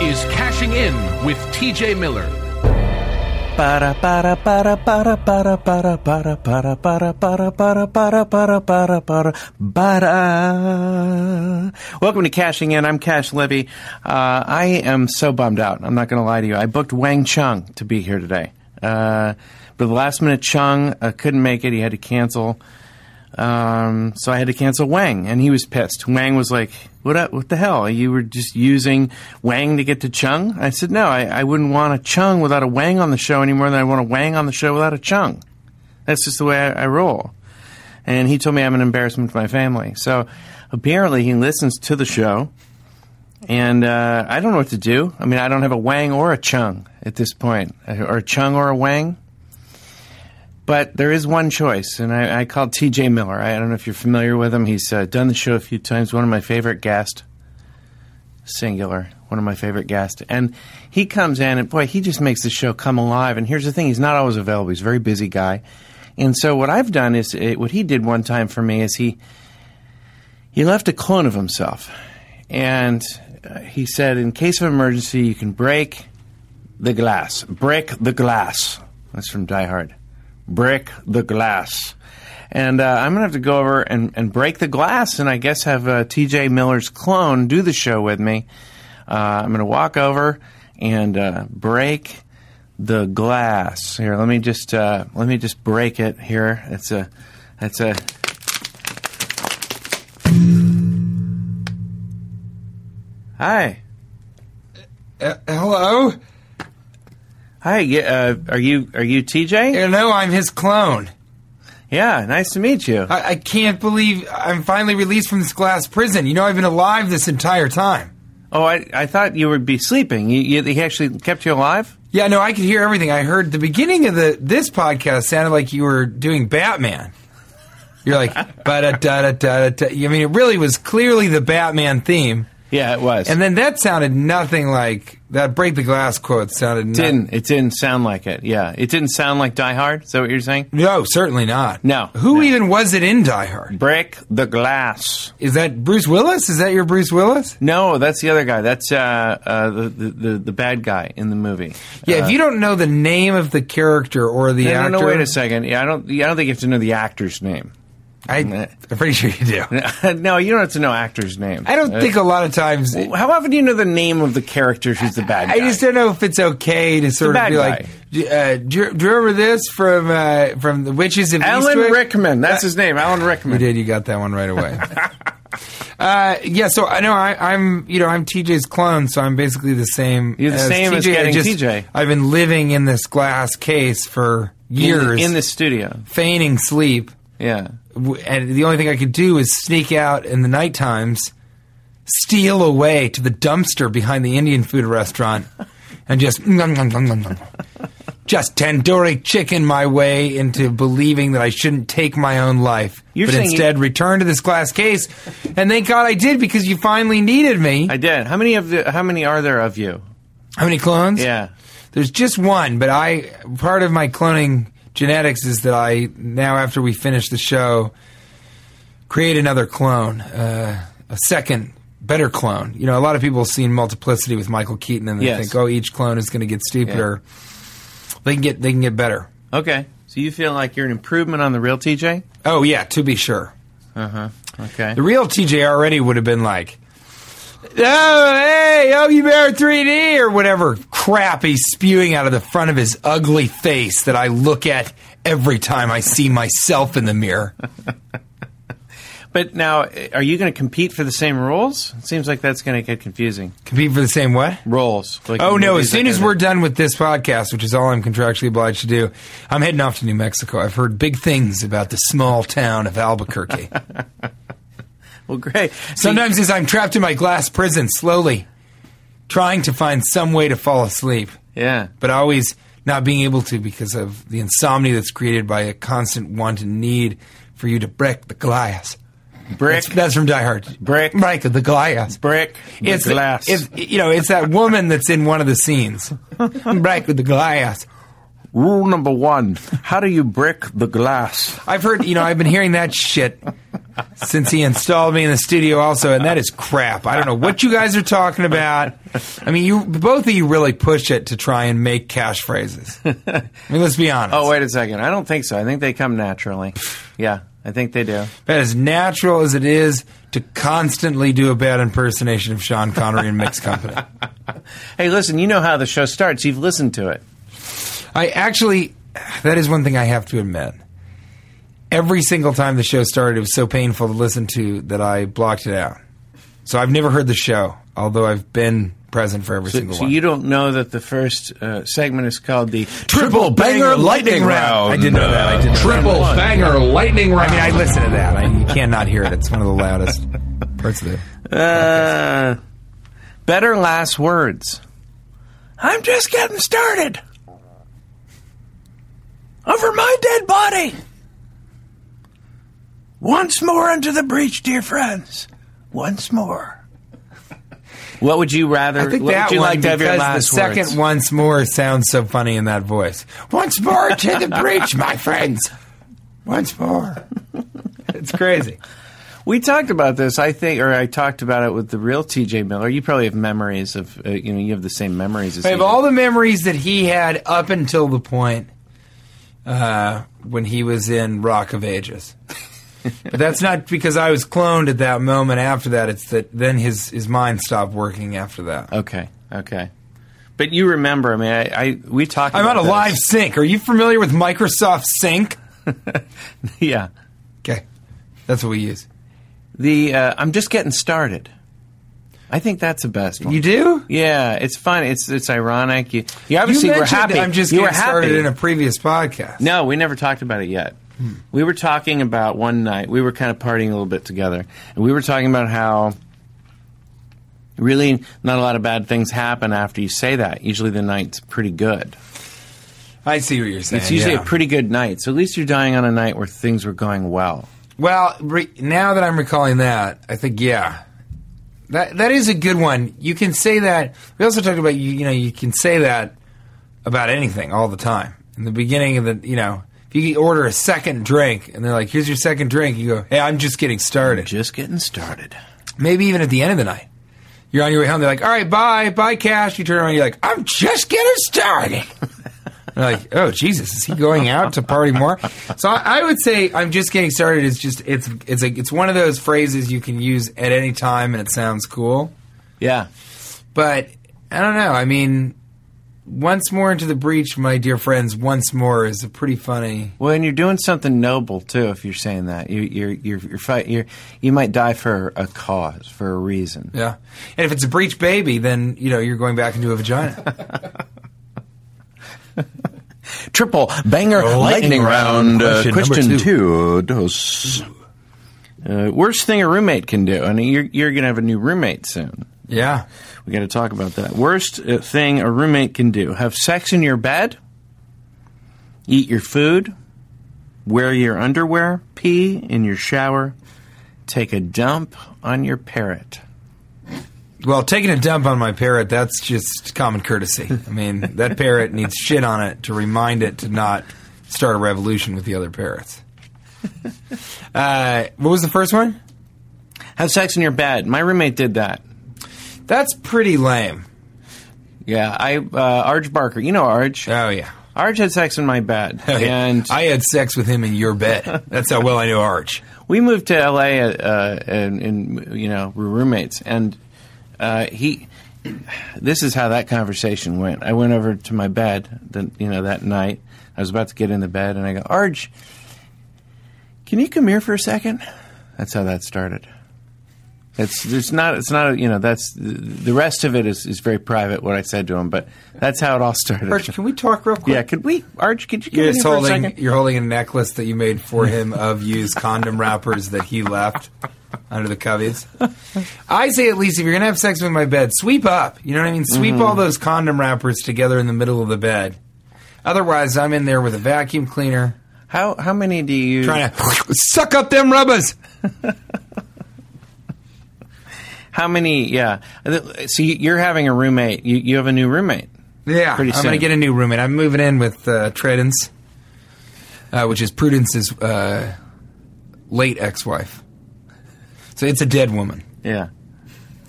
is Cashing In with TJ Miller. Para para para para para para para para para para para para para para para para. Welcome to Cashing In. I'm Cash Levy. I am so bummed out. I'm not going to lie to you. I booked Wang Chung to be here today, but the last minute Chung couldn't make it. He had to cancel. Um, so I had to cancel Wang, and he was pissed. Wang was like, "What? What the hell? You were just using Wang to get to Chung?" I said, "No, I, I wouldn't want a Chung without a Wang on the show any more than I want a Wang on the show without a Chung. That's just the way I, I roll." And he told me I'm an embarrassment to my family. So apparently, he listens to the show, and uh, I don't know what to do. I mean, I don't have a Wang or a Chung at this point, or a Chung or a Wang. But there is one choice, and I, I called TJ Miller. I, don't know if you're familiar with him. He's uh, done the show a few times. One of my favorite guests, singular, one of my favorite guests. And he comes in, and boy, he just makes the show come alive. And here's the thing he's not always available, he's a very busy guy. And so what I've done is, uh, what he did one time for me is he, he left a clone of himself. And uh, he said, in case of emergency, you can break the glass. Break the glass. That's from Die Hard break the glass. And uh, I'm going to have to go over and, and break the glass and I guess have uh, TJ Miller's clone do the show with me. Uh, I'm going to walk over and uh, break the glass. Here, let me just uh, let me just break it here. It's a it's a Hi. Uh, hello? Hi, yeah, uh, are you are you TJ? You know, I'm his clone. Yeah, nice to meet you. I, I can't believe I'm finally released from this glass prison. You know, I've been alive this entire time. Oh, I, I thought you would be sleeping. You, you, he actually kept you alive? Yeah, no, I could hear everything. I heard the beginning of the this podcast sounded like you were doing Batman. You're like, ba da da da da da. I mean, it really was clearly the Batman theme. Yeah, it was. And then that sounded nothing like that. Break the glass quote sounded. It didn't it didn't sound like it? Yeah, it didn't sound like Die Hard. Is that what you're saying? No, certainly not. No. Who no. even was it in Die Hard? Break the glass. Is that Bruce Willis? Is that your Bruce Willis? No, that's the other guy. That's uh, uh, the, the the bad guy in the movie. Yeah, Uh, if you don't know the name of the character or the no, actor, no, no, wait a second. Yeah, I don't. I don't think you have to know the actor's name. I, I'm pretty sure you do. no, you don't have to know actor's names. I don't Uh, think a lot of times. How often do you know the name of the character who's the bad guy? I just don't know if it's okay to sort of bad be guy. like, "D- uh, do, you, do you remember this from uh, from the Witches of Alan Eastwick? Rickman. That's Uh, his name. Alan You Rickman. did. You got that one right away. uh, yeah. So I know I, I'm. You know, I'm TJ's clone. So I'm basically the same. You're the same as I getting just- TJ. I've been living in this glass case for In- years, in the studio. feigning sleep. Yeah. And the only thing I could do is sneak out in the night times, steal away to the dumpster behind the Indian food restaurant, and just nom, nom, nom, just tandoori chicken my way into believing that I shouldn't take my own life, You're but saying you- instead return to this glass case. And thank God I did because you finally needed me. I did. How many of the, how many are there of you? How many clones? Yeah. There's just one, but I part of my cloning genetics is that I now after we finish the show create another clone, uh, a second better clone. You know, a lot of people have seen Multiplicity with Michael Keaton and they Yes. think, oh, each clone is going to get stupider. They can get they can get better. Okay. So you feel like you're an improvement on the real TJ? Oh yeah, to be sure. Uh huh. Okay. The real TJ already would have been like, oh, hey, Yogi Bear 3D or whatever crap he's spewing out of the front of his ugly face that I look at every time I see myself in the mirror. But now, are you going to compete for the same roles? It seems like that's going to get confusing. Compete for the same what? Roles. Like Oh no! As soon as we're done with this podcast, which is all I'm contractually obliged to do, I'm heading off to New Mexico. I've heard big things about the small town of Albuquerque. well, great. Sometimes, as I'm trapped in my glass prison, slowly trying to find some way to fall asleep, yeah. but always not being able to because of the insomnia that's created by a constant want and need for you to break the glass. Brick. That's, that's from Die Hard. Brick. break the glass. brick. It's the glass. It's, you know, it's that woman that's in one of the scenes. break the glass. Rule number one: How do you brick the glass? I've heard, you know, I've been hearing that shit since he installed me in the studio also, and that is crap. I don't know what you guys are talking about. I mean, you both of you really push it to try and make cash phrases. I mean, let's be honest. Oh, wait a second. I don't think so. I think they come naturally. Yeah, I think they do. That as natural as it is to constantly do a bad impersonation of Sean Connery and Mixed Company. Hey, listen. You know how the show starts. You've listened to it. I actually, that is one thing I have to admit. Every single time the show started, it was so painful to listen to that I blocked it out. So I've never heard the show, although I've been present for every So, single so one. So you don't know that the first uh, segment is called the Triple Banger Lightning Round. I didn't know that. I didn't. Triple banger lightning round. I mean, I listen to that. I, you can't hear it. It's one of the loudest parts of the. Uh, better last words. I'm just getting started. Over my dead body. Once more into the breach, dear friends. Once more. What would you rather? I think what that would you one like to have because your last the second words? once more sounds so funny in that voice. Once more to the breach, my friends. Once more. It's crazy. We talked about this, I think, or I talked about it with the real T.J. Miller. You probably have memories of, uh, you know, you have the same memories as I have did. all the memories that he had up until the point uh, when he was in Rock of Ages. But that's not because I was cloned at that moment. After that, it's that then his his mind stopped working after that. Okay, okay. But you remember? I mean, I, I we talked. About I'm on a this. live sync. Are you familiar with Microsoft Sync? Yeah. Okay, that's what we use. The uh, I'm just getting started. I think that's the best one. You do? yeah, it's fun. It's it's ironic. You you obviously you were happy. I'm just you getting were happy. started in a previous podcast. No, we never talked about it yet. We were talking about one night. We were kind of partying a little bit together, and we were talking about how really not a lot of bad things happen after you say that. Usually, the night's pretty good. I see what you're saying. It's usually yeah. a pretty good night. So at least you're dying on a night where things were going well. Well, re- now that I'm recalling that, I think yeah, that that is a good one. You can say that. We also talked about you. You know, you can say that about anything all the time. In the beginning of the, you know, you order a second drink and they're like, "Here's your second drink," you go, "Hey, I'm just getting started." Just getting started. Maybe even at the end of the night, you're on your way home. They're like, "All right, bye, bye, cash." You turn around, you're like, "I'm just getting started." They're like, oh Jesus, is he going out to party more? So I, I would say I'm just getting started. Is just it's it's a, it's one of those phrases you can use at any time and it sounds cool. Yeah. But I don't know. I mean, once more into the breach, my dear friends. Once more is a pretty funny. Well, and you're doing something noble too. If you're saying that, you, you're you're you're fight. You're you might die for a cause, for a reason. Yeah, and if it's a breech baby, then you know you're going back into a vagina. Triple banger lightning, round. Uh, Question question number two. Dos. Uh, worst thing a roommate can do. I mean, you're you're gonna have a new roommate soon. Yeah, We got to talk about that. Worst uh, thing a roommate can do: have sex in your bed, eat your food, wear your underwear, pee in your shower, take a dump on your parrot. Well, taking a dump on my parrot, that's just common courtesy. I mean, that parrot needs shit on it to remind it to not start a revolution with the other parrots. uh, what was the first one? Have sex in your bed. My roommate did that. That's pretty lame. Yeah, I uh, Arj Barker. You know Arj. Oh yeah. Arj had sex in my bed, and I had sex with him in your bed. That's how well I know Arj. we moved to L.A. Uh, and, and you know we're roommates, and uh, he. This is how that conversation went. I went over to my bed, the, you know, that night. I was about to get in the bed, and I go, Arj, can you come here for a second? That's how that started. It's there's not it's not a, you know that's the rest of it is, is very private what I said to him, but that's how it all started. Arj, can we talk real quick? yeah, could we Arj? Could you come You're in just for a holding. second? You're holding a necklace that you made for him of used condom wrappers that he left under the covers. I say at least if you're gonna have sex with my bed, sweep up. You know what I mean? Sweep Mm-hmm. all those condom wrappers together in the middle of the bed. Otherwise, I'm in there with a vacuum cleaner How how many do you trying to suck up them rubbers. How many? Yeah. So you- you're having a roommate. You you have a new roommate. Yeah, Pretty I'm going to get a new roommate. I'm moving in with uh, Tredence, uh, which is Prudence's uh, late ex-wife. So it's a dead woman. Yeah.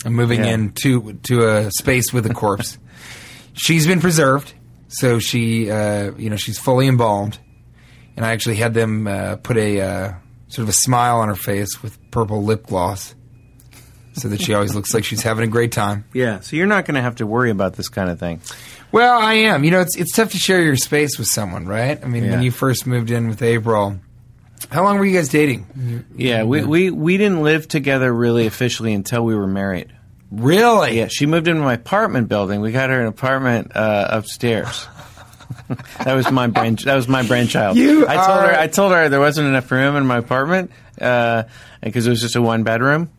I'm moving Yeah. in to to a space with a corpse. she's been preserved, so she uh, you know she's fully embalmed, and I actually had them uh, put a uh, sort of a smile on her face with purple lip gloss, so that she always looks like she's having a great time. Yeah. So you're not going to have to worry about this kind of thing. Well, I am. You know, it's it's tough to share your space with someone, right? I mean, when you first moved in with April, how long were you guys dating? Yeah. We we we didn't live together really officially until we were married. Really? Yeah. She moved into my apartment building. We got her an apartment uh, upstairs. that was my brain. That was my brainchild. You I told are- her. I told her there wasn't enough room in my apartment because it was just a one bedroom,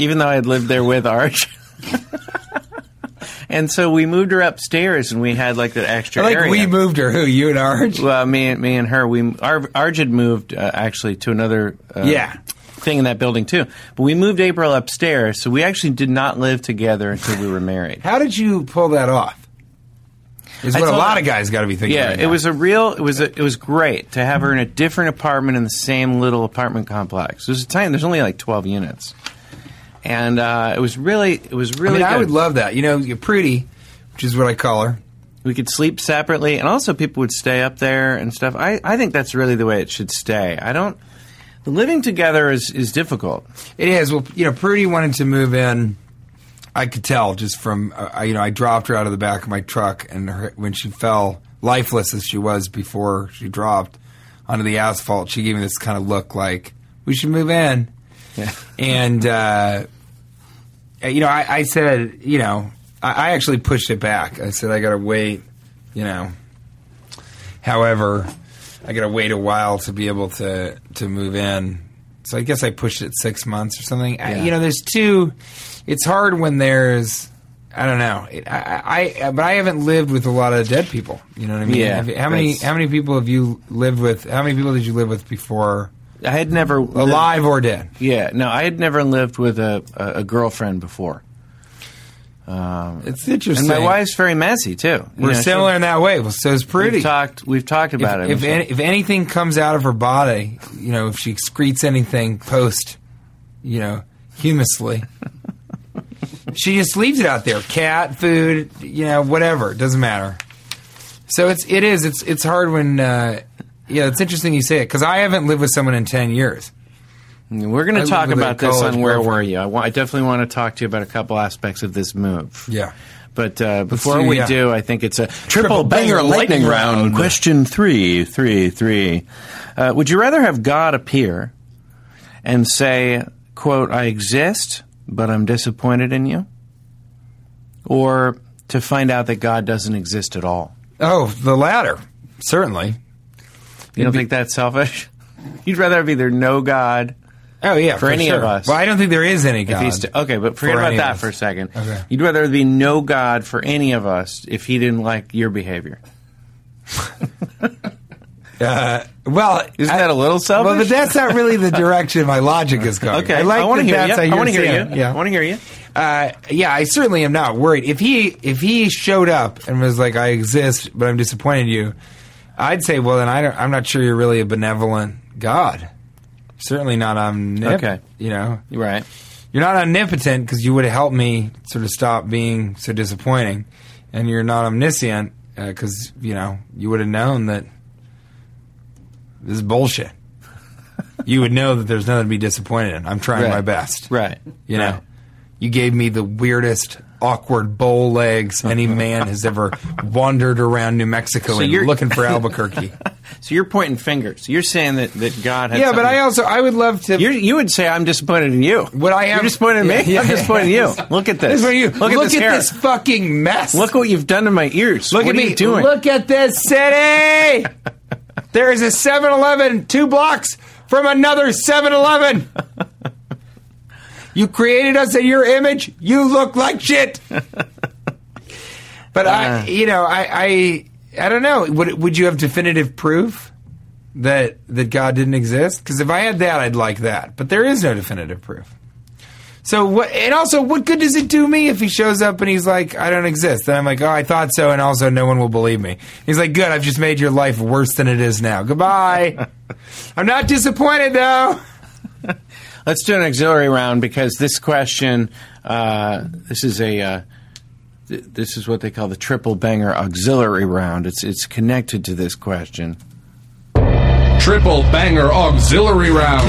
even though I had lived there with Arj. and so we moved her upstairs, and we had like that extra Like area. we moved her. Who? You and Arj? Well, me and me and her, we our Arj had moved uh, actually to another uh, Yeah. thing in that building too. But we moved April upstairs, so we actually did not live together until we were married. How did you pull that off? Is what a lot her- of guys got to be thinking. Yeah, right it was a real. It was a, it was great to have her in a different apartment in the same little apartment complex. There's a tiny. There's only like twelve units, and uh, it was really it was really. I mean, I would love that. You know, you're pretty, which is what I call her. we could sleep separately, and also people would stay up there and stuff. I, I think that's really the way it should stay. I don't. The living together is is difficult. It is. Well, you know, Prudy wanted to move in. I could tell just from uh, I- you know I dropped her out of the back of my truck, and her, when she fell lifeless as she was before she dropped onto the asphalt, she gave me this kind of look like we should move in. Yeah. And uh, you know, I, I said, you know, I, I actually pushed it back. I said I got to wait. You know, however, I got to wait a while to be able to to move in. So I guess I pushed it six months or something. I, you know, there's two. It's hard when there's. I don't know. I, I but I haven't lived with a lot of dead people. You know what I mean? Yeah, how many how many people have you lived with? How many people did you live with before, I had never alive or dead? Yeah, no, I had never lived with a, a, a girlfriend before. It's And interesting. my wife's very messy too. You We're know, she- similar in that way. Well, so is Prudy. We've talked. We've talked if, about it. if, any, if anything comes out of her body, you know, if she excretes anything post, you know, humusly, she just leaves it out there. Cat food, you know, whatever. It doesn't matter. So it's it is it's it's hard when uh, yeah. It's interesting you say it because I haven't lived with someone in ten years. We're going to talk about this on where were you. I, wa- I definitely want to talk to you about a couple aspects of this move. Yeah. But uh, before do- we yeah. do, I think it's a triple, Triple banger, banger lightning lightning round. round. Question three, three, three. Uh, would you rather have God appear and say, "quote I exist, but I'm disappointed in you," or to find out that God doesn't exist at all? Oh, the latter certainly. You don't think that's selfish? You'd rather be there no God Oh yeah, For any sure. of us. Well, I don't think there is any God. st- okay, but forget For about that for a second. Okay. You'd rather there be no God for any of us if he didn't like your behavior. Uh, well, Isn't I- that a little selfish? Well, but that's not really the direction my logic is going. okay. I like want to hear you. I want to hear you. Yeah. I want to hear you. Uh, yeah, I certainly am not worried. If he if he showed up and was like, "I exist, but I'm disappointed in you," I'd say, well, then I don't, I'm not sure you're really a benevolent God. Certainly not omnipotent. Okay. You know, You're right. you're not omnipotent because you would have helped me sort of stop being so disappointing, and you're not omniscient uh, because you know you would have known that this is bullshit. you would know that there's nothing to be disappointed in. I'm trying Right. my best. Right. You know, Right. you gave me the weirdest, awkward bow legs any man has ever wandered around New Mexico So you're- looking for Albuquerque. So you're pointing fingers. You're saying that, that God yeah, but I also I would love to. You're, you would say I'm disappointed in you. What I am- You're disappointed in me. Yeah, yeah. I'm disappointed in you. Look at this. This is what you- Look, look at this this fucking mess. Look what you've done to my ears. Look what at me doing? Look at this city. there is a 7-Eleven two blocks from another 7-Eleven. You created us in your image. You look like shit. but Uh. I, you know, I, I, I don't know. Would would you have definitive proof that that God didn't exist? Because if I had that, I'd like that. But there is no definitive proof. So what? And also, what good does it do me if he shows up and he's like, "I don't exist"? Then I'm like, "Oh, I thought so," and also, no one will believe me. He's like, "Good, I've just made your life worse than it is now. Goodbye." I'm not disappointed though. Let's do an auxiliary round because this question, uh, this is a, uh, th- this is what they call the triple banger auxiliary round. It's it's connected to this question. Triple banger auxiliary round.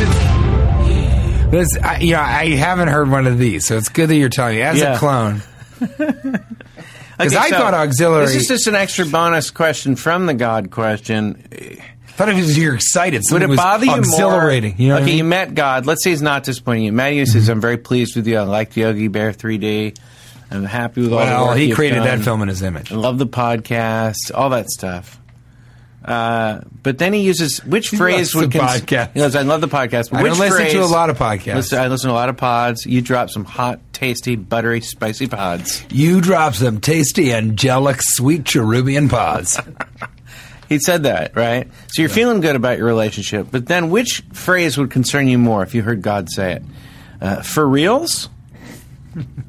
This, I, you know, I haven't heard one of these, so it's good that you're telling me. As Yeah. a clone, Because I thought auxiliary- This is just an extra bonus question from the God question. I thought it was you're excited. Would Something it was bother you exhilarating. more? You know okay, I you met God. Let's say he's not disappointing you. Matty says, "I'm very pleased with you. I like the Yogi Bear 3D. I'm happy with all Well, he created done. that film in his image. I love the podcast, all that stuff. Uh, but then he uses which He phrase loves would the cons- podcast. He goes, I love the podcast. But I which listen phrase, to a lot of podcasts. Listen, I listen to a lot of pods. You drop some hot, tasty, buttery, spicy pods. You drop some tasty, angelic, sweet cherubian pods. He said that, right? So you're feeling good about your relationship. But then which phrase would concern you more if you heard God say it? Uh, for reals?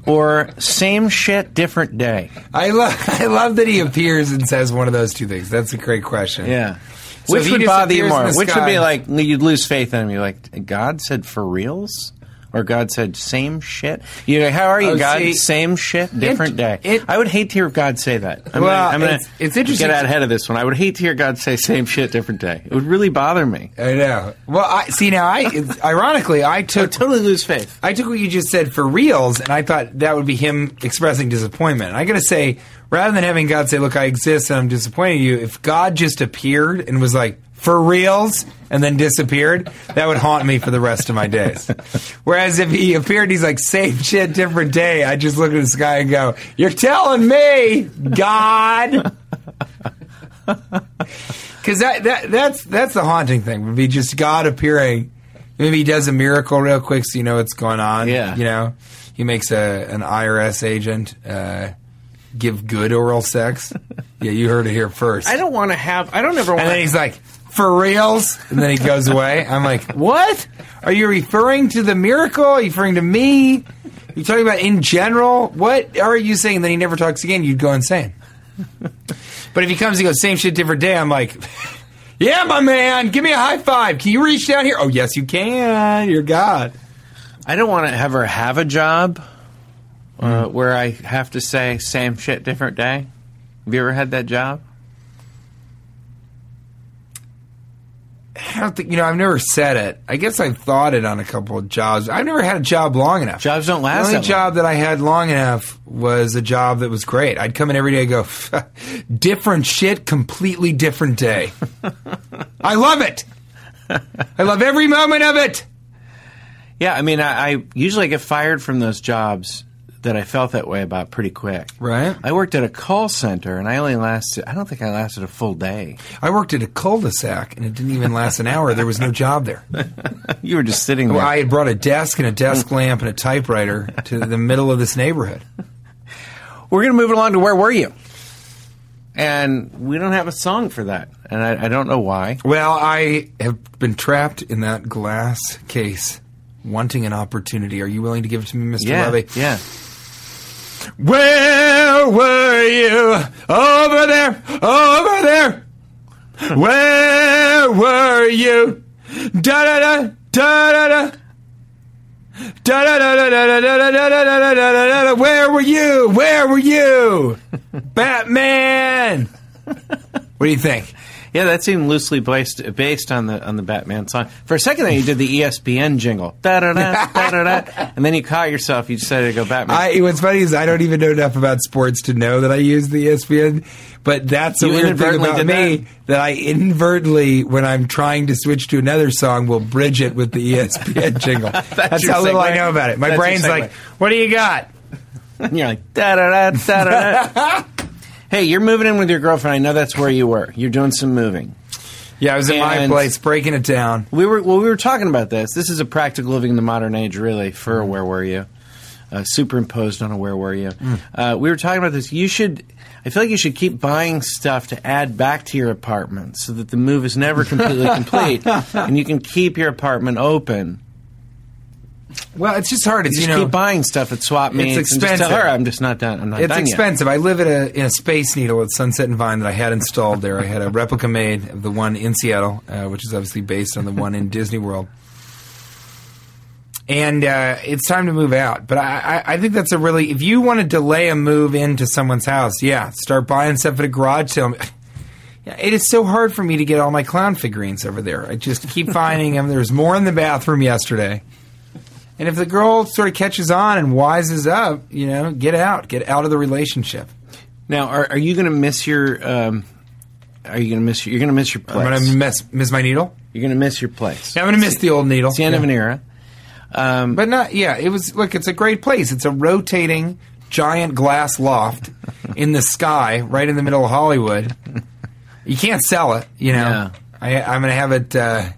or same shit, different day? I love, I love that he appears and says one of those two things. That's a great question. Yeah. So Which would bother you more? Which would be like you'd lose faith in him? You're like, God said for reals, or God said same shit. You go, how are you, Oh, God? see, same shit, different day. it- I would hate to hear God say that. I'm Well, gonna, I'm gonna it's- it's interesting Get out ahead of this one. I would hate to hear God say same shit, different day. It would really bother me. I know. Well, I see now. I ironically, I I totally lose faith. I took what you just said for reals, and I thought that would be him expressing disappointment. And I got to say, rather than having God say, "Look, I exist and I'm disappointed in you," if God just appeared and was like, "For reals," and then disappeared, that would haunt me for the rest of my days. Whereas if he appeared, he's like, "Same shit, different day," I just look at the sky and go, "You're telling me, God." Because that, that that's that's the haunting thing would be just God appearing. Maybe he does a miracle real quick, so you know what's going on. Yeah. you know, he makes a an IRS agent uh, give good oral sex. yeah, you heard it here first. I don't want to have. I don't ever want. and then he's like, "For reals," and then he goes away. I'm like, "What? Are you referring to the miracle? Are you referring to me? You talking about in general? What are you saying?" And then he never talks again. You'd go insane. But if he comes and goes, same shit, different day, I'm like, yeah, my man, give me a high five. Can you reach down here? Oh, yes, you can. You're God. I don't want to ever have a job uh, Hmm. where I have to say same shit, different day. Have you ever had that job? I don't think, you know, I've never said it. I guess I've thought it on a couple of jobs. I've never had a job long enough. Jobs don't last The only that job that I had long enough was a job that was great. I'd come in every day and go, different shit, completely different day. I love it. I love every moment of it. Yeah, I mean, I, I usually get fired from those jobs that I felt that way about pretty quick. Right. I worked at a call center, and I only lasted. I don't think I lasted a full day. I worked at a cul-de-sac and it didn't even last an hour. There was no job there. You were just sitting there. Well, I had brought a desk and a desk lamp and a typewriter to the middle of this neighborhood. We're going to move it along to where were you? And we don't have a song for that, and I, I don't know why. Well, I have been trapped in that glass case, wanting an opportunity. Are you willing to give it to me, Mr. Yeah, Levy? yeah. Where were you? Over there, over there. Where were you? Da da da da da da. Da da da da da da da da da da da da da. Where were you? Where were you? Batman. What do you think? Yeah, that seemed loosely based based on the on the Batman song. For a second there, you did the ESPN jingle, da da da da da and then you caught yourself. You decided to go Batman. I, what's funny is I don't even know enough about sports to know that I use the ESPN, but that's a You weird thing about me that? that? I inadvertently, when I'm trying to switch to another song, will bridge it with the ESPN jingle. that's your how little I know about it. My That's brain's like, "What do you got?" and you're like da da da da da. Hey, you're moving in with your girlfriend. I know that's where you were. You're doing some moving. Yeah, I was in my And- place breaking it down. We were well. We were talking about this. This is a practical living in the modern age, really, for a where were you? Uh, superimposed on a where were you? Uh, we were talking about this. You should. I feel like you should keep buying stuff to add back to your apartment so that the move is never completely complete, and you can keep your apartment open. Well, it's just hard. You It's just you know, keep buying stuff at swap meets and just expensive. tell her I'm just not done. I'm not It's done yet. expensive. I live at a, in a Space Needle at Sunset and Vine that I had installed there. I had a replica made of the one in Seattle, uh, which is obviously based on the one in Disney World. And uh, it's time to move out. But I, I, I think that's a really, if you want to delay a move into someone's house, yeah, start buying stuff at a garage sale. Yeah, it is so hard for me to get all my clown figurines over there. I just keep finding them. There's more in the bathroom yesterday. And if the girl sort of catches on and wises up, you know, get out, get out of the relationship. Now, are, are you going to miss your? Um, are you going to miss? Your, you're going to miss your place. I'm going to miss, miss my needle. you're going to miss your place. Yeah, I'm going to miss the old needle. It's the end Yeah. of an era. Um, But not, yeah, it was, look, it's a great place. It's a rotating giant glass loft in the sky right in the middle of Hollywood. You can't sell it, you know. Yeah. I, I'm going to have it uh,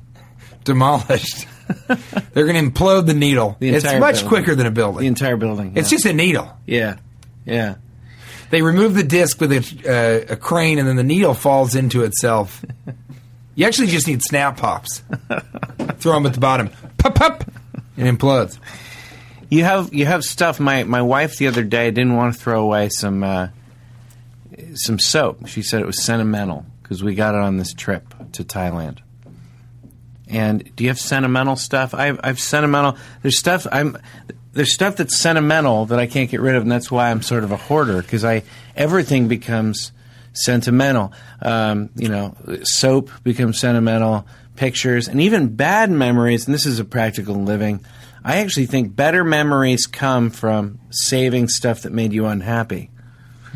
demolished. They're going to implode the needle. The it's much building. quicker than a building. the entire building. it's just a needle. yeah, yeah. They remove the disc with a, uh, a crane, and then the needle falls into itself. You actually just need snap pops. Throw them at the bottom, pop pop, and implodes. You have you have stuff. My my wife the other day didn't want to throw away some uh, some soap. She said it was sentimental because we got it on this trip to Thailand. And do you have sentimental stuff? I've I've sentimental. There's stuff I'm. There's stuff that's sentimental that I can't get rid of, and that's why I'm sort of a hoarder because I everything becomes sentimental. Um, you know, soap becomes sentimental, pictures, and even bad memories. And this is a practical living. I actually think better memories come from saving stuff that made you unhappy.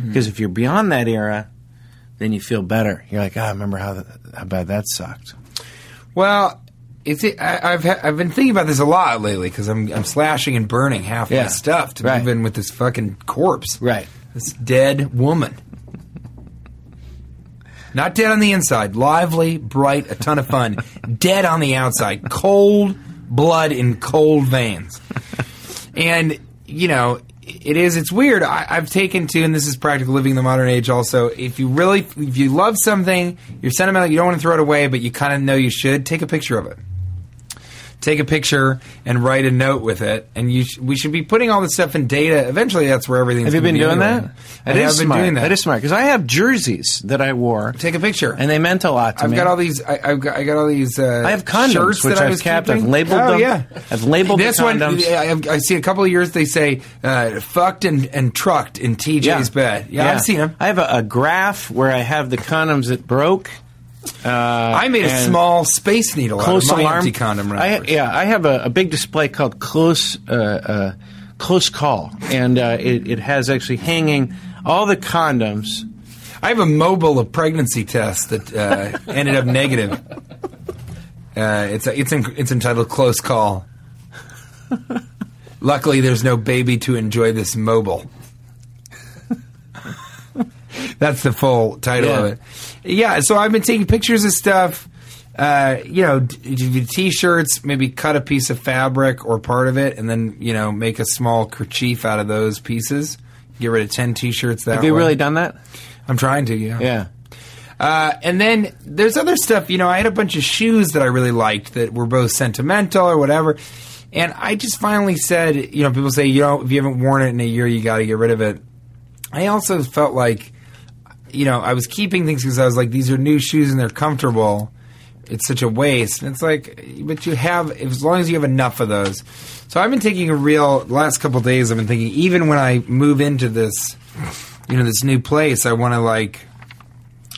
Because if you're beyond that era, then you feel better. You're like, ah, I remember how, th- how bad that sucked. Well, it's I, I've ha- I've been thinking about this a lot lately because I'm I'm slashing and burning half Yeah. my stuff to Right. move in with this fucking corpse, Right. This dead woman. Not dead on the inside, lively, bright, a ton of fun. dead on the outside, cold blood in cold veins. and you know, it is. It's weird. I, I've taken to, and this is practical living in the modern age. Also, if you really, if you love something, you're sentimental. You don't want to throw it away, but you kind of know you should. Take a picture of it. Take a picture and write a note with it, and you. Sh- we should be putting all this stuff in data. Eventually, that's where everything's. Have you been be doing anyway. that? I have been smart. doing that. That is smart because I have jerseys that I wore, Take a picture. and they meant a lot to I've me. got all these. I, I've got. I got all these. Uh, I have condoms, shirts which that I I've was kept. I've keeping. labeled oh, them. Yeah, I've labeled this one. condoms. I, I see a couple of years they say uh, "fucked and, and trucked" in TJ's bed. Yeah, I've seen them. I have a, a graph where I have the condoms that broke. Uh, I made a small space needle close out of my alarm empty condom I, wrappers. yeah, I have a, a big display called close uh, uh, close call, and uh, it, it has actually hanging all the condoms. I have a mobile of pregnancy test that uh, ended up negative. Uh, it's it's in, it's entitled "Close Call." Luckily, there's no baby to enjoy this mobile. That's the full title Yeah. of it. Yeah, so I've been taking pictures of stuff. Uh, you know, d- d- t-shirts. Maybe cut a piece of fabric or part of it, and then you know make a small kerchief out of those pieces. Get rid of ten t-shirts that Have you way. really done that? I'm trying to. Yeah. Yeah. Uh, and then there's other stuff. You know, I had a bunch of shoes that I really liked that were both sentimental or whatever. And I just finally said, you know, people say, you know, if you haven't worn it in a year, you got to get rid of it. I also felt like you know, I was keeping things because I was like, these are new shoes and they're comfortable. It's such a waste. And it's like, but you have, as long as you have enough of those. So I've been taking a real, last couple days, I've been thinking, even when I move into this, you know, this new place, I want to like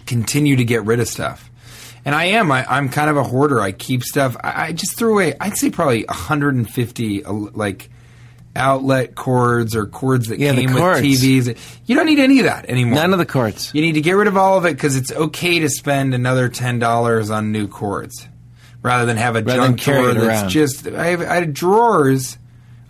continue to get rid of stuff. And I am. I, I'm kind of a hoarder. I keep stuff. I, I just threw away. I'd say probably 150 uh, like outlet cords or cords that Yeah, came with cords. TVs. You don't need any of that anymore. None of the cords. You need to get rid of all of it because it's okay to spend another ten dollars on new cords, rather than have a Rather junk drawer that's around. just. I, have, I had drawers,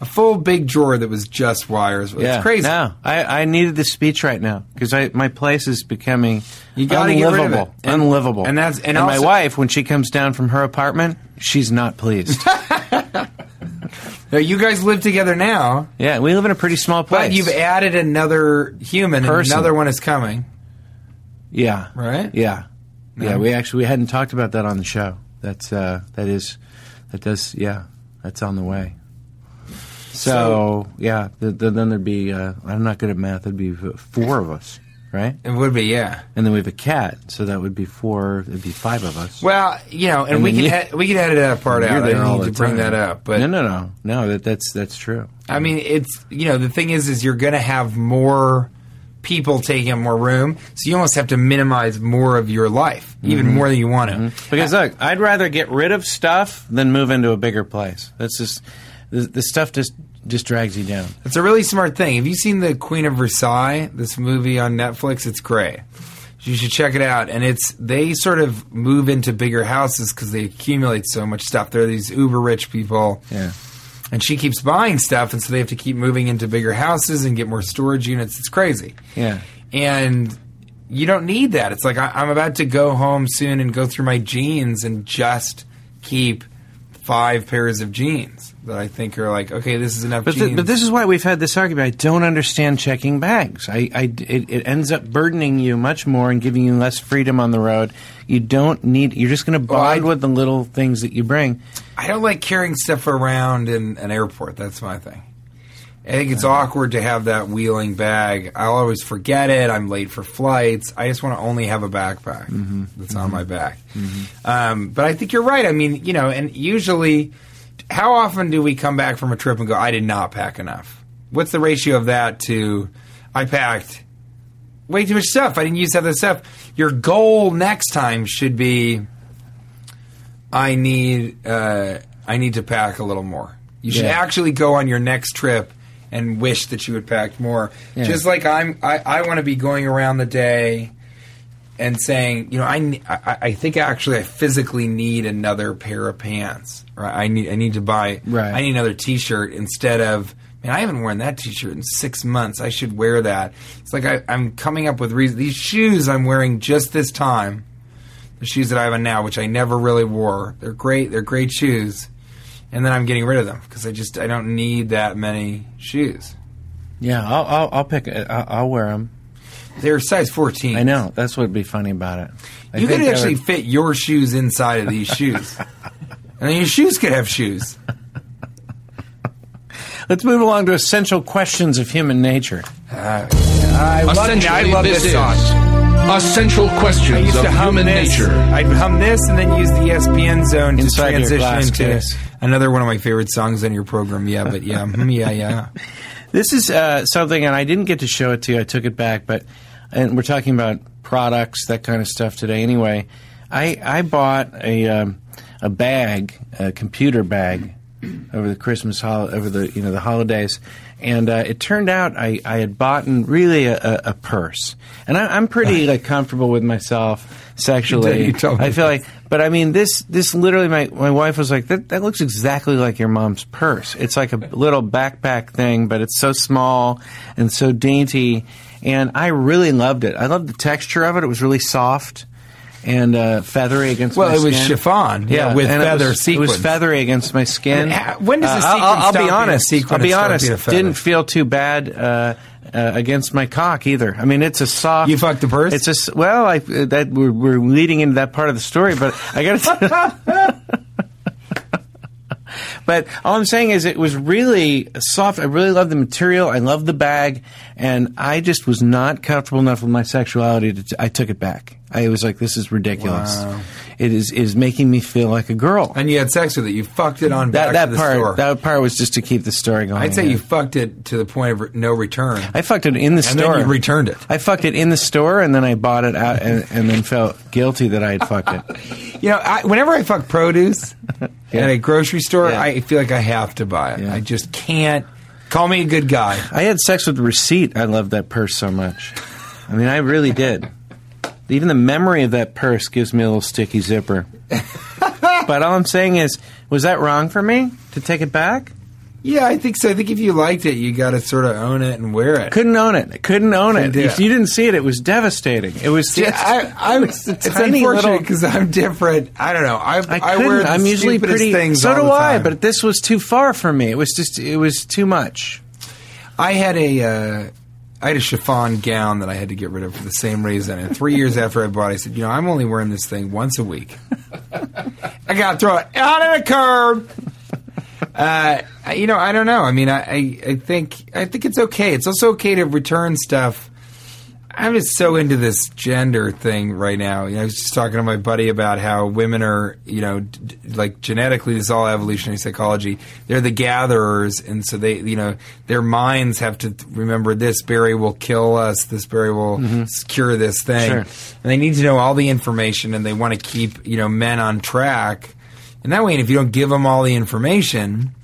a full big drawer that was just wires. It's yeah, crazy. No, I, I needed this speech right now because my place is becoming You gotta get rid of unlivable. it. And- unlivable. and that's- and my also- wife, when she comes down from her apartment, she's not pleased. Now, you guys live together now, yeah, we live in a pretty small place. but you've added another human, and Person. another one is coming. yeah, Right? Yeah, yeah. We actually we hadn't talked about that on the show. That's uh, that is that does yeah. That's on the way. So, yeah, th- th- then there'd be. Uh, I'm not good at math. There'd be four of us, right? It would be, yeah. And then we have a cat, so that would be four. It'd be five of us. Well, you know, and, And we can you- ha- we can edit that part out. I don't need the to bring time. that up, but no, no, no, no. That that's that's true. I mean, it's you know the thing is, is you're going to have more people taking up more room, so you almost have to minimize more of your life, even Mm-hmm. more than you want to. Because look, I'd rather get rid of stuff than move into a bigger place. That's just the, the stuff just just drags you down. It's a really smart thing. Have you seen the Queen of Versailles? This movie on Netflix. It's great. You should check it out. And it's they sort of move into bigger houses because they accumulate so much stuff. They're these uber rich people. Yeah. and she keeps buying stuff, and so they have to keep moving into bigger houses and get more storage units. It's crazy. Yeah. and you don't need that. It's like I, I'm about to go home soon and go through my jeans and just keep five pairs of jeans that I think are like okay, this is enough But, th- but this is why we've had this argument. I don't understand checking bags. I, I- it, it ends up burdening you much more and giving you less freedom on the road. You don't need. You're just going to Well, bide with the little things that you bring. I don't like carrying stuff around in an airport. That's my thing. I think it's awkward to have that wheeling bag. I'll always forget it. I'm late for flights. I just want to only have a backpack that's on my back. Um, but I think you're right. I mean, you know, and usually, how often do we come back from a trip and go, I did not pack enough? What's the ratio of that to I packed way too much stuff? I didn't use half the stuff. Your goal next time should be I need uh, I need to pack a little more. You should Yeah. actually go on your next trip and wish that you had packed more. Yeah. Just like I'm, I, I want to be going around the day and saying, you know, I, I, I think actually I physically need another pair of pants. Right? I need I need to buy. Right. I need another T-shirt instead of. Man, I haven't worn that T-shirt in six months. I should wear that. It's like I, I'm coming up with reasons. These shoes I'm wearing just this time the shoes that I have on now, which I never really wore. They're great. They're great shoes, and then I'm getting rid of them because I just I don't need that many shoes. Yeah, I'll I'll, I'll pick. I'll, I'll wear them. They're size 14. I know. That's what would be funny about it. I You could actually would- fit your shoes inside of these shoes, and then your shoes could have shoes. Let's move along to essential questions of human nature. Uh, I love, I love this, this, is song. Essential I Questions of Human this. Nature. I'd hum this and then use the ESPN zone to Inside your transition glass into case. another one of my favorite songs on your program. Yeah, but yeah, mm, yeah, yeah. This is uh, something, and I didn't get to show it to you. I took it back, but and we're talking about products, that kind of stuff today. Anyway, I I bought a um, a bag, a computer bag, over the Christmas hol- over the you know the holidays, and uh, it turned out I, I had bought really a, a, purse, and I, I'm pretty like comfortable with myself sexually. You told me I feel like, but I mean this this literally my my wife was like that that looks exactly like your mom's purse. It's like a little backpack thing, but it's so small and so dainty, and I really loved it. I loved the texture of it. It was really soft. And uh, feathery against Well, my it was chiffon, yeah, with and it feather was- It was feathery against my skin. Uh, when does the I'll- I'll, I'll be honest. I'll be honest. being a feather? Didn't feel too bad uh, uh, against my cock either. I mean, it's a soft. You fucked the purse? It's a well. I, that we're, we're leading into that part of the story, but I got to. but all I'm saying is it was really soft. I really loved the material. I loved the bag, and I just was not comfortable enough with my sexuality. To t- I took it back. I was like, "This is ridiculous. Wow. It is is making me feel like a girl." And you had sex with it. You fucked it on that back that part store. that part was just to keep the story going. I'd say yeah. you fucked it to the point of re- no return. I fucked it in the and store. then you returned it. I fucked it in the store, and then I bought it out, and, and then felt guilty that I had fucked it. You know, I, whenever I fuck produce Yeah. at a grocery store, Yeah. I feel like I have to buy it. Yeah. I just can't. Call me a good guy. I had sex with the receipt. I loved that purse so much. I mean, I really did. Even the memory of that purse gives me a little sticky zipper. but all I'm saying is, was that wrong for me to take it back? Yeah, I think so. I think if you liked it, you got to sort of own it and wear it. Couldn't own it. Couldn't own it. Couldn't If you didn't see it, it was devastating. It was See, just. I, it was it's tiny unfortunate little- because I'm different. I don't know. I, I I, wear the I'm usually pretty. things. so do I. But this was too far for me. It was just. It was too much. I had a uh, I had a chiffon gown that I had to get rid of for the same reason. And three years after I bought it, I said, you know, I'm only wearing this thing once a week. I got to throw it out on a curb. Uh, you know, I don't know. I mean, I, I, I think I think it's okay. It's also okay to return stuff. I'm just so into this gender thing right now. You know, I was just talking to my buddy about how women are, you know, d- like genetically, this is all evolutionary psychology. They're the gatherers, and so they, you know, their minds have to remember this berry will kill us, this berry will s- cure this thing, Sure. and they need to know all the information, and they want to keep, you know, men on track. And that way, and if you don't give them all the information,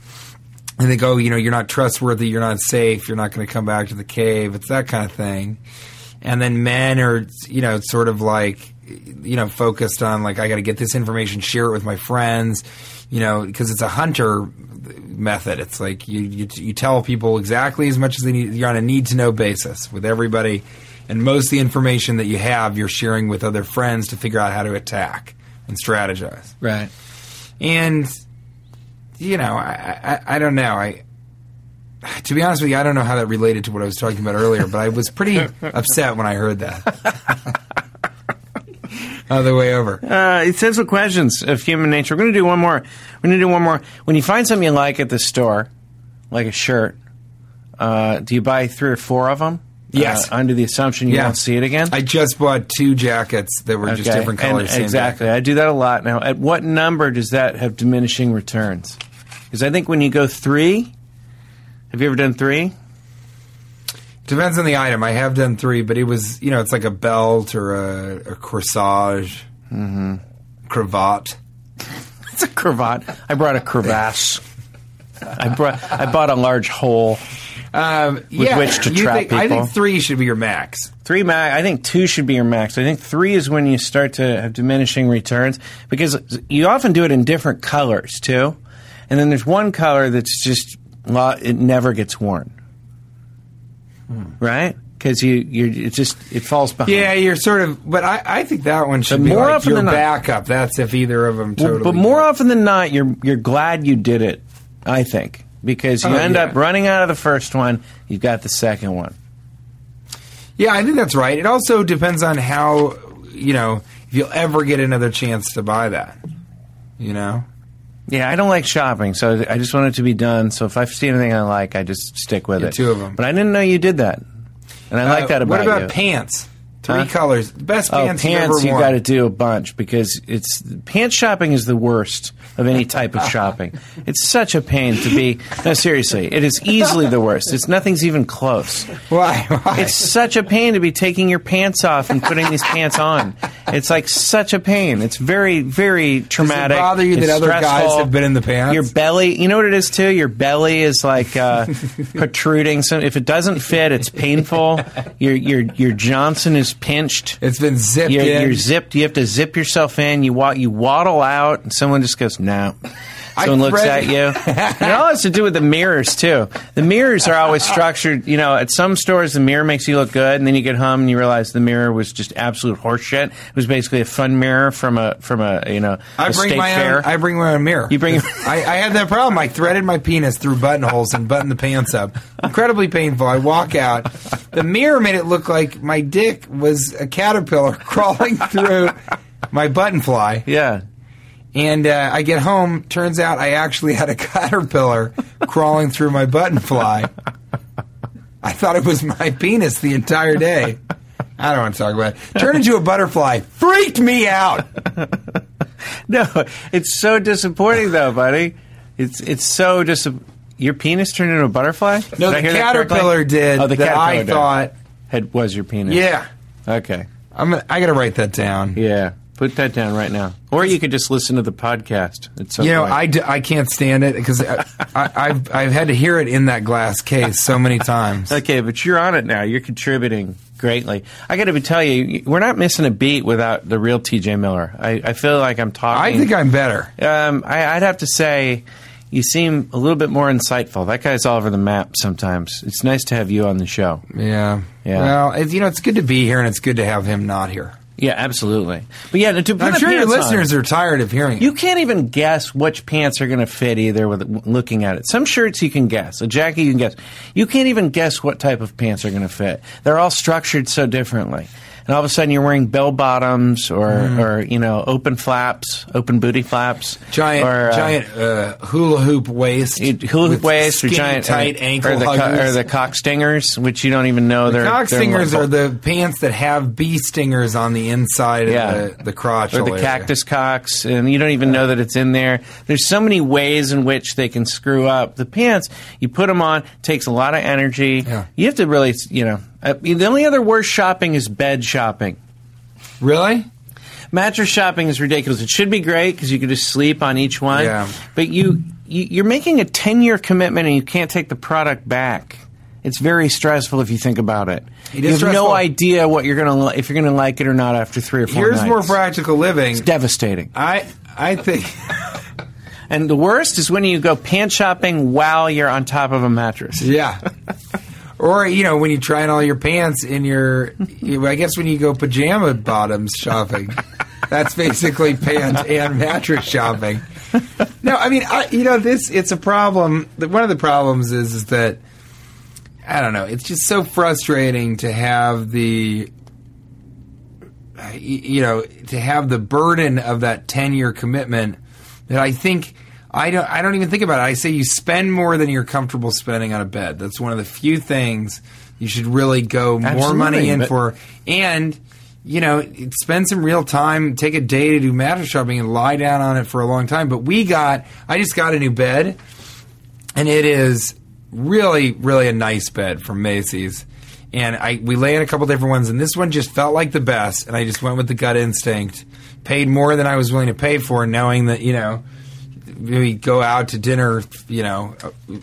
and they go, you know, you're not trustworthy, you're not safe, you're not going to come back to the cave. It's that kind of thing. And then men are, you know, sort of like, you know, focused on like, I got to get this information, share it with my friends, you know, because it's a hunter method. It's like you, you you tell people exactly as much as they need. You're on a need to know basis with everybody, and most of the information that you have, you're sharing with other friends to figure out how to attack and strategize Right. And you know, I, I, I don't know. I to be honest with you, I don't know how that related to what I was talking about earlier, but I was pretty upset when I heard that. On the way over, Uh, essential questions of human nature. We're going to do one more. We're going to do one more. When you find something you like at the store, like a shirt, uh, do you buy three or four of them? Yes. Uh, under the assumption you Yeah. won't see it again. I just bought two jackets that were just different colors. same exactly. jacket. I do that a lot now. At what number does that have diminishing returns? Because I think when you go three, have you ever done three? Depends on the item. I have done three, but it was you know it's like a belt or a, a corsage, Mm-hmm. cravat. It's a cravat. I brought a crevasse. I brought. I bought a large hole. Um, yeah, which to you trap think, I think three should be your max. Three max. I think two should be your max. I think three is when you start to have diminishing returns because you often do it in different colors too, and then there's one color that's just it never gets worn, right? Because you you it just it falls behind. Yeah, you're sort of, but I, I think that one should But be more like often your than not- backup. That's if either of them Well, but more often than not, you're you're glad you did it. I think because you Oh, end yeah. up running out of the first one, you've got the second one. yeah, I think that's right. It also depends on how you know if you'll ever get another chance to buy that. You know, Yeah, I don't like shopping, so I just want it to be done. So if I see anything I like, I just stick with Get it. two of them, But I didn't know you did that, and I like Uh, that about you. what about you. pants? Three Huh? colors, best Oh, pants, pants! you've You got to do a bunch because it's pants shopping is the worst of any type of shopping. It's such a pain to be. No, seriously, it is easily the worst. It's nothing's even close. Why? Why? It's such a pain to be taking your pants off and putting these pants on. It's like such a pain. It's very, very traumatic. bother you that It's other guys have been in the pants? Your belly, you know what it is too. Your belly is like uh, protruding. So if it doesn't fit, it's painful. Your your your Johnson is pinched. it's been zipped You're, in. you're zipped. You have to zip yourself in. You wa- you waddle out, and someone just goes, "No." Someone looks at you. it all has to do with the mirrors too. The mirrors are always structured. You know, at some stores the mirror makes you look good, and then you get home and you realize the mirror was just absolute horseshit. It was basically a fun mirror from a from a you know I a bring state my fair. own. I bring my own mirror. You bring I, I had that problem. I threaded my penis through buttonholes and buttoned the pants up. Incredibly painful. I walk out. The mirror made it look like my dick was a caterpillar crawling through my button fly. yeah. And uh, I get home. Turns out I actually had a caterpillar crawling through my button fly. I thought it was my penis the entire day. I don't want to talk about it. Turned into a butterfly. Freaked me out. No, it's so disappointing though, buddy. It's it's so dis. Your penis turned into a butterfly? No, Did the caterpillar did. Oh, the that I caterpillar did. thought. had was your penis. Yeah, Okay. I'm. Gonna, I got to write that down. Yeah. Put that down right now, or you could just listen to the podcast. It's so You know, funny. I, d- I can't stand it because I, I, I've I've had to hear it in that glass case so many times. Okay, but you're on it now. You're contributing greatly. I got to tell you, we're not missing a beat without the real T.J. Miller. I, I feel like I'm talking. I think I'm better. Um, I, I'd have to say, you seem a little bit more insightful. That guy's all over the map sometimes. It's nice to have you on the show. Yeah. Yeah. Well, you know, it's good to be here, and it's good to have him not here. Yeah, absolutely. But yeah, to put I'm the sure your pants on- listeners are tired of hearing. You can't even guess which pants are going to fit either with looking at it. Some shirts you can guess. A jacket you can guess. You can't even guess what type of pants are going to fit. They're all structured so differently. And all of a sudden you're wearing bell bottoms or, or you know, open flaps, open booty flaps. giant, or, uh, giant uh, hula hoop waist, hula hoop waist or giant tight or, ankle or the, co- or the cock stingers, which you don't even know they're Cock they're stingers are the pants that have bee stingers on the inside Yeah. of the, the crotch. or the area. cactus cocks, and you don't even know that it's in there. There's so many ways in which they can screw up the pants. You put them on, takes a lot of energy. Yeah. You have to really, you know. Uh, the only other worst shopping is bed shopping. Really? Mattress shopping is ridiculous. It should be great because you can just sleep on each one. Yeah. But you, you you're making a ten year commitment and you can't take the product back. It's very stressful if you think about it. It you is have no idea what you're gonna li- if you're gonna like it or not after three or four Here's nights. more practical living. It's devastating. I I think And the worst is when you go pant shopping while you're on top of a mattress. yeah. Or you know when you try on all your pants in your, I guess when you go pajama bottoms shopping, that's basically pants and mattress shopping. No, I mean, I, you know, this it's a problem. One of the problems is is that I don't know. It's just so frustrating to have the, you know, to have the burden of that ten year commitment that I think. I don't. I don't even think about it. I say you spend more than you're comfortable spending on a bed. That's one of the few things you should really go more Absolutely, money in for. And you know, spend some real time. Take a day to do mattress shopping and lie down on it for a long time. But we got. I just got a new bed, and it is really, really a nice bed from Macy's. And I we lay in a couple different ones, and this one just felt like the best. And I just went with the gut instinct. Paid more than I was willing to pay for, knowing that you know we go out to dinner, you know,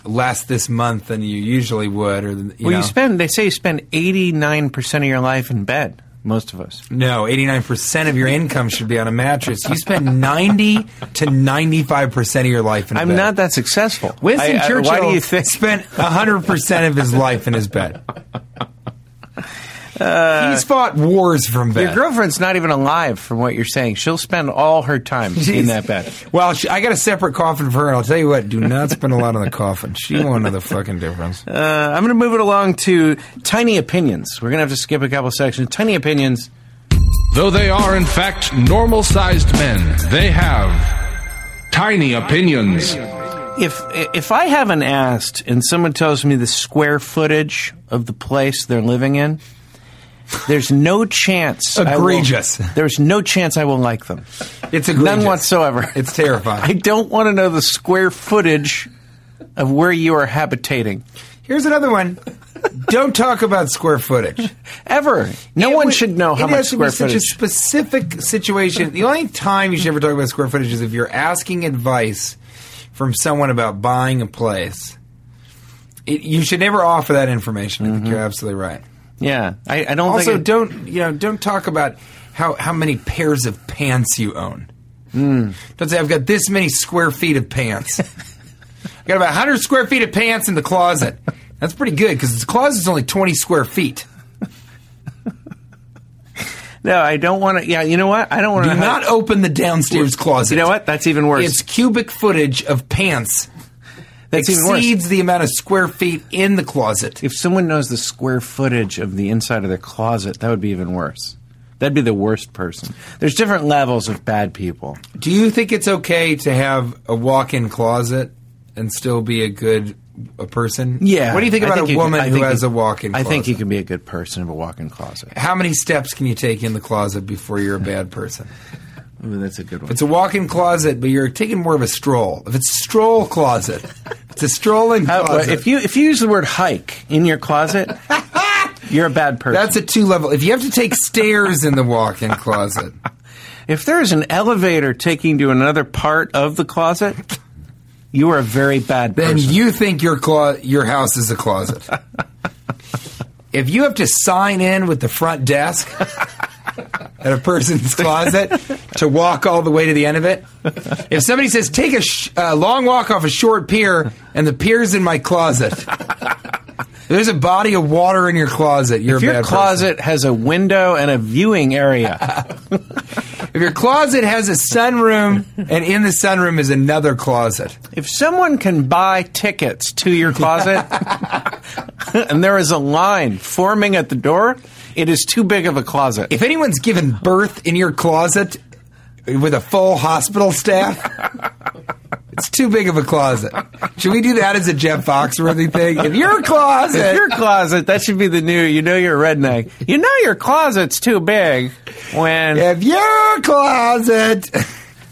less this month than you usually would, or you well, know. you spend. They say you spend eighty nine percent of your life in bed. Most of us. No, 89% of your income should be on a mattress. You spend 90 to 95% of your life in I'm bed. not that successful. Winston I- I- Churchill why do you think? spent 100% of his life in his bed. He's fought wars from bed. Your girlfriend's not even alive, from what you're saying. She'll spend all her time in that bed. Well, she, I got a separate coffin for her, and I'll tell you what, do not spend a lot on the coffin. She won't know the fucking difference. Uh, I'm going to move it along to tiny opinions. We're going to have to skip a couple sections. Tiny opinions. Though they are in fact normal sized men, they have tiny opinions. If if I haven't asked and someone tells me the square footage of the place they're living in, there's no chance. I will- Egregious. there's no chance I will like them. It's egregious. None whatsoever. It's terrifying. I don't want to know the square footage of where you are habitating. Here's another one. Don't talk about square footage. Ever. No It one would- should know how much square be such a specific situation. The only time you should ever talk about square footage is if you're asking advice from someone about buying a place. It, you should never offer that information. I think mm-hmm. you're absolutely right. Yeah, I, I don't Also, think. it- don't you know? Don't talk about how how many pairs of pants you own. Hmm. Don't say I've got this many square feet of pants. I got about 100 square feet of pants in the closet. That's pretty good because the closet's only 20 square feet. no, I don't want to. Yeah, you know what? I don't want to. Do not open the downstairs closet. You know what? That's even worse. It's cubic footage of pants. That's even worse. exceeds the amount of square feet in the closet. If someone knows the square footage of the inside of their closet, that would be even worse. That'd be the worst person. There's different levels of bad people. Do you think it's okay to have a walk-in closet and still be a good a person? Yeah. What do you think I about think a woman can- I who think has you- a walk-in? I think you can be a good person of a walk-in closet. How many steps can you take in the closet before you're a bad person? Ooh, that's a good one. It's a walk-in closet, but you're taking more of a stroll. If it's a stroll closet, it's a strolling uh, How- closet. if you if you use the word hike in your closet, you're a bad person. That's a two level. If you have to take stairs in the walk-in closet, if there is an elevator taking to another part of the closet, you are a very bad then person. Then you think your clo- your house is a closet. if you have to sign in with the front desk at a person's closet to walk all the way to the end of it, if somebody says take a sh- uh, long walk off a short pier and the pier's in my closet. if There's a body of water in your closet. You're if a your bad person. closet has a window and a viewing area, If your closet has a sunroom and in the sunroom is another closet. if someone can buy tickets to your closet and there is a line forming at the door, it is too big of a closet. If anyone's given birth in your closet with a full hospital staff, it's too big of a closet. Should we do that as a Jeff Foxworthy thing? If your closet, If your closet, that should be the new. You know you're a redneck. You know your closet's too big. When if your closet,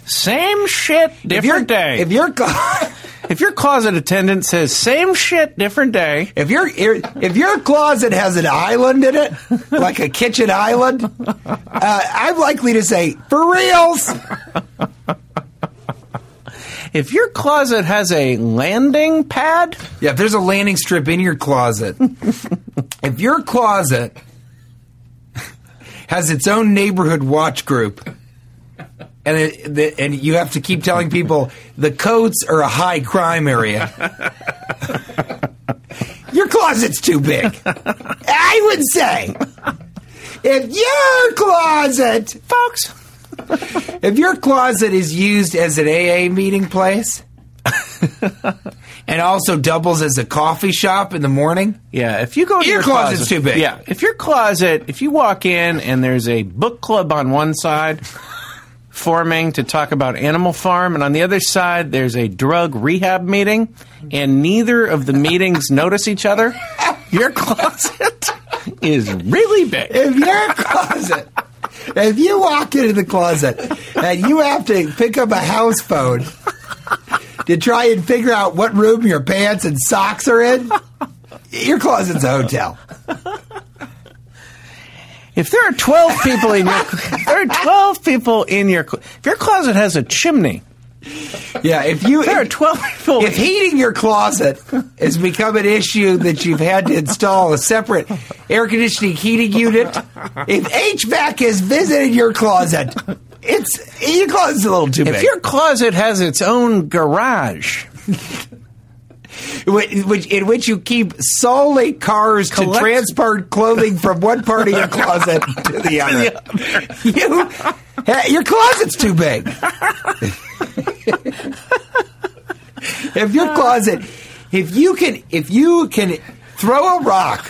same shit, if your different day. if your clo- If your closet attendant says same shit, different day, if your if your closet has an island in it, like a kitchen island, uh, I'm likely to say for reals. if your closet has a landing pad, Yeah, if there's a landing strip in your closet, if your closet has its own neighborhood watch group, and it, the, and you have to keep telling people the coats are a high crime area, your closet's too big. I would say, if your closet, folks. if your closet is used as an AA meeting place. And also doubles as a coffee shop in the morning. Yeah, if you go to Your your, closet's closet, too big. Yeah, if your closet, if you walk in and there's a book club on one side forming to talk about Animal Farm, and on the other side there's a drug rehab meeting, and neither of the meetings notice each other, your closet is really big. if your closet, if you walk into the closet and you have to pick up a house phone to try and figure out what room your pants and socks are in, your closet's a hotel. If there are twelve people in your, if there are twelve people in your, if your closet has a chimney, Yeah, if you there are twelve people. if heating your closet has become an issue that you've had to install a separate air conditioning heating unit, if HVAC has visited your closet, it's your closet's a little too if big. your closet has its own garage, Whi- which, in which you keep solely cars to transport clothing from one part of your closet to the other. you, eh, your closet's too big. if your closet, if you can, if you can throw a rock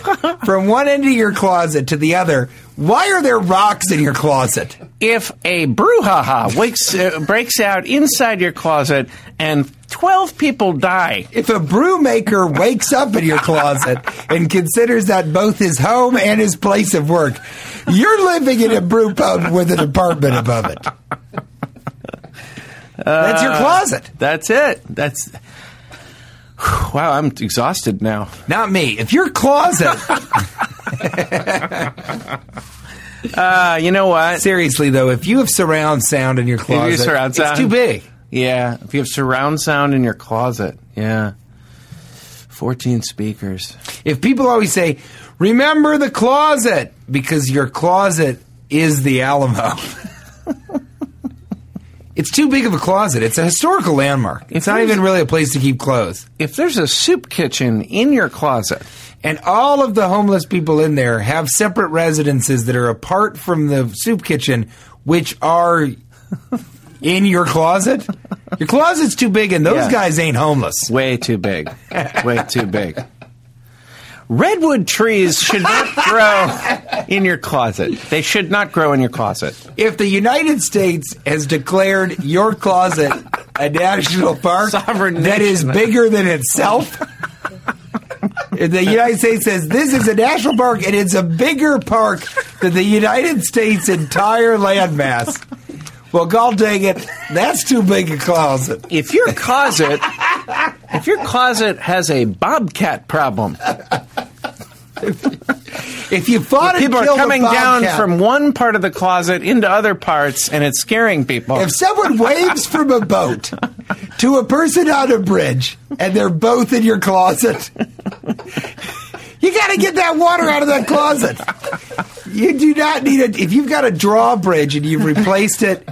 from one end of your closet to the other, why are there rocks in your closet? if a brouhaha wakes, uh, breaks out inside your closet and 12 people die, If a brew maker wakes up in your closet and considers that both his home and his place of work, you're living in a brew pub with an apartment above it. That's your closet. that's it. That's. Wow, I'm exhausted now. Not me. If your closet, Uh, you know what? seriously though, if you have surround sound in your you closet, surround it's too big. Yeah, if you have surround sound in your closet, yeah. 14 speakers. If people always say, "Remember the closet," because your closet is the Alamo. It's too big of a closet. It's a historical landmark. It's not even really a place to keep clothes. If there's a soup kitchen in your closet, And all of the homeless people in there have separate residences that are apart from the soup kitchen, which are in your closet. Your closet's too big, and those Yeah. guys ain't homeless. way too big. way too big. Redwood trees should not grow in your closet. They should not grow in your closet. If the United States has declared your closet a national park Sovereign that is bigger than itself, if the United States says this is a national park and it's a bigger park than the United States' entire landmass, well, God dang it, that's too big a closet. If your closet, if your closet has a bobcat problem, If you fought people are coming down from one part of the closet into other parts, and it's scaring people. If someone waves from a boat to a person on a bridge and they're both in your closet, you got to get that water out of that closet. You do not need it. If you've got a drawbridge and you've replaced it,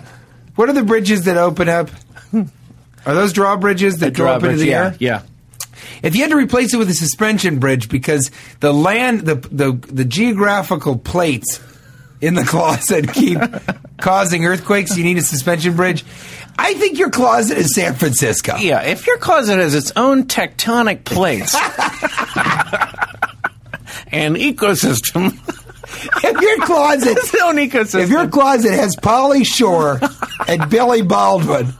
what are the bridges that open up? Are those drawbridges that go up into the yeah, air? yeah. If you had to replace it with a suspension bridge because the land, the the, the geographical plates in the closet keep causing earthquakes, you need a suspension bridge. I think your closet is San Francisco. Yeah, if your closet has its own tectonic plates and ecosystem, If your closet, its own ecosystem. if your closet has Pauly Shore and Billy Baldwin,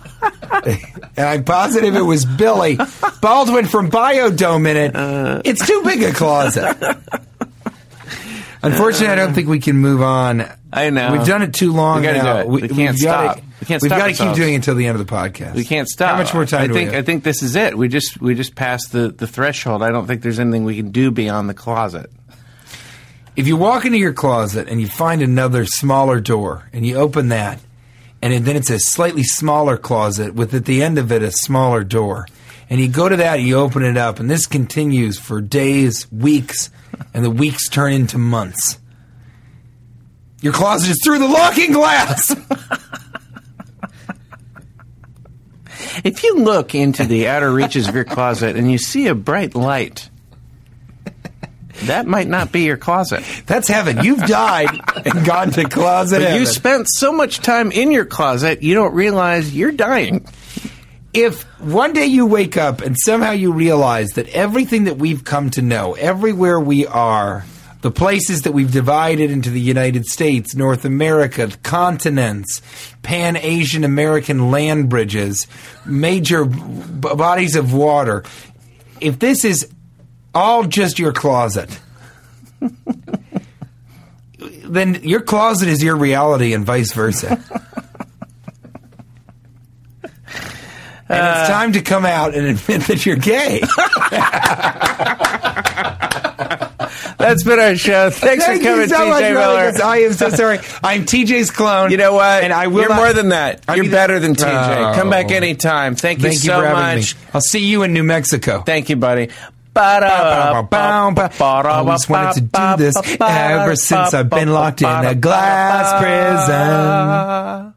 and I'm positive it was Billy Baldwin from Bio-Dome in it, uh. it's too big a closet. Unfortunately, I don't think we can move on. I know. We've done it too long We now. it. We can't we've gotta- stop. We can't we've stop got to keep doing it until the end of the podcast. we can't stop. How much more time I do think we have? I think this is it. We just we just passed the, the threshold. I don't think there's anything we can do beyond the closet. if you walk into your closet and you find another smaller door and you open that and then it's a slightly smaller closet with at the end of it a smaller door. And you go to that and you open it up and this continues for days weeks and the weeks turn into months. Your closet is through the looking glass! If you look into the outer reaches of your closet and you see a bright light, that might not be your closet. that's heaven you've died and gone to closet you spent so much time in your closet, you don't realize you're dying. if one day you wake up and somehow you realize that everything that we've come to know, everywhere we are, the places that we've divided into the United States, North America, continents, Pan Asian American land bridges, major b- bodies of water, if this is all just your closet, then your closet is your reality and vice versa. And it's uh, time to come out and admit that you're gay. That's been our show. Thanks Thank for coming, you so TJ much, Miller. I am so sorry. I'm TJ's clone. You know what? And I will You're not- more than that. I You're mean- better than TJ. Come back Oh. anytime. Thank you Thank so much. me. I'll see you in New Mexico. Thank you, buddy. I've always wanted to do this ever since I've been locked in a glass prison.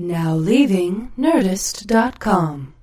Now leaving Nerdist.com.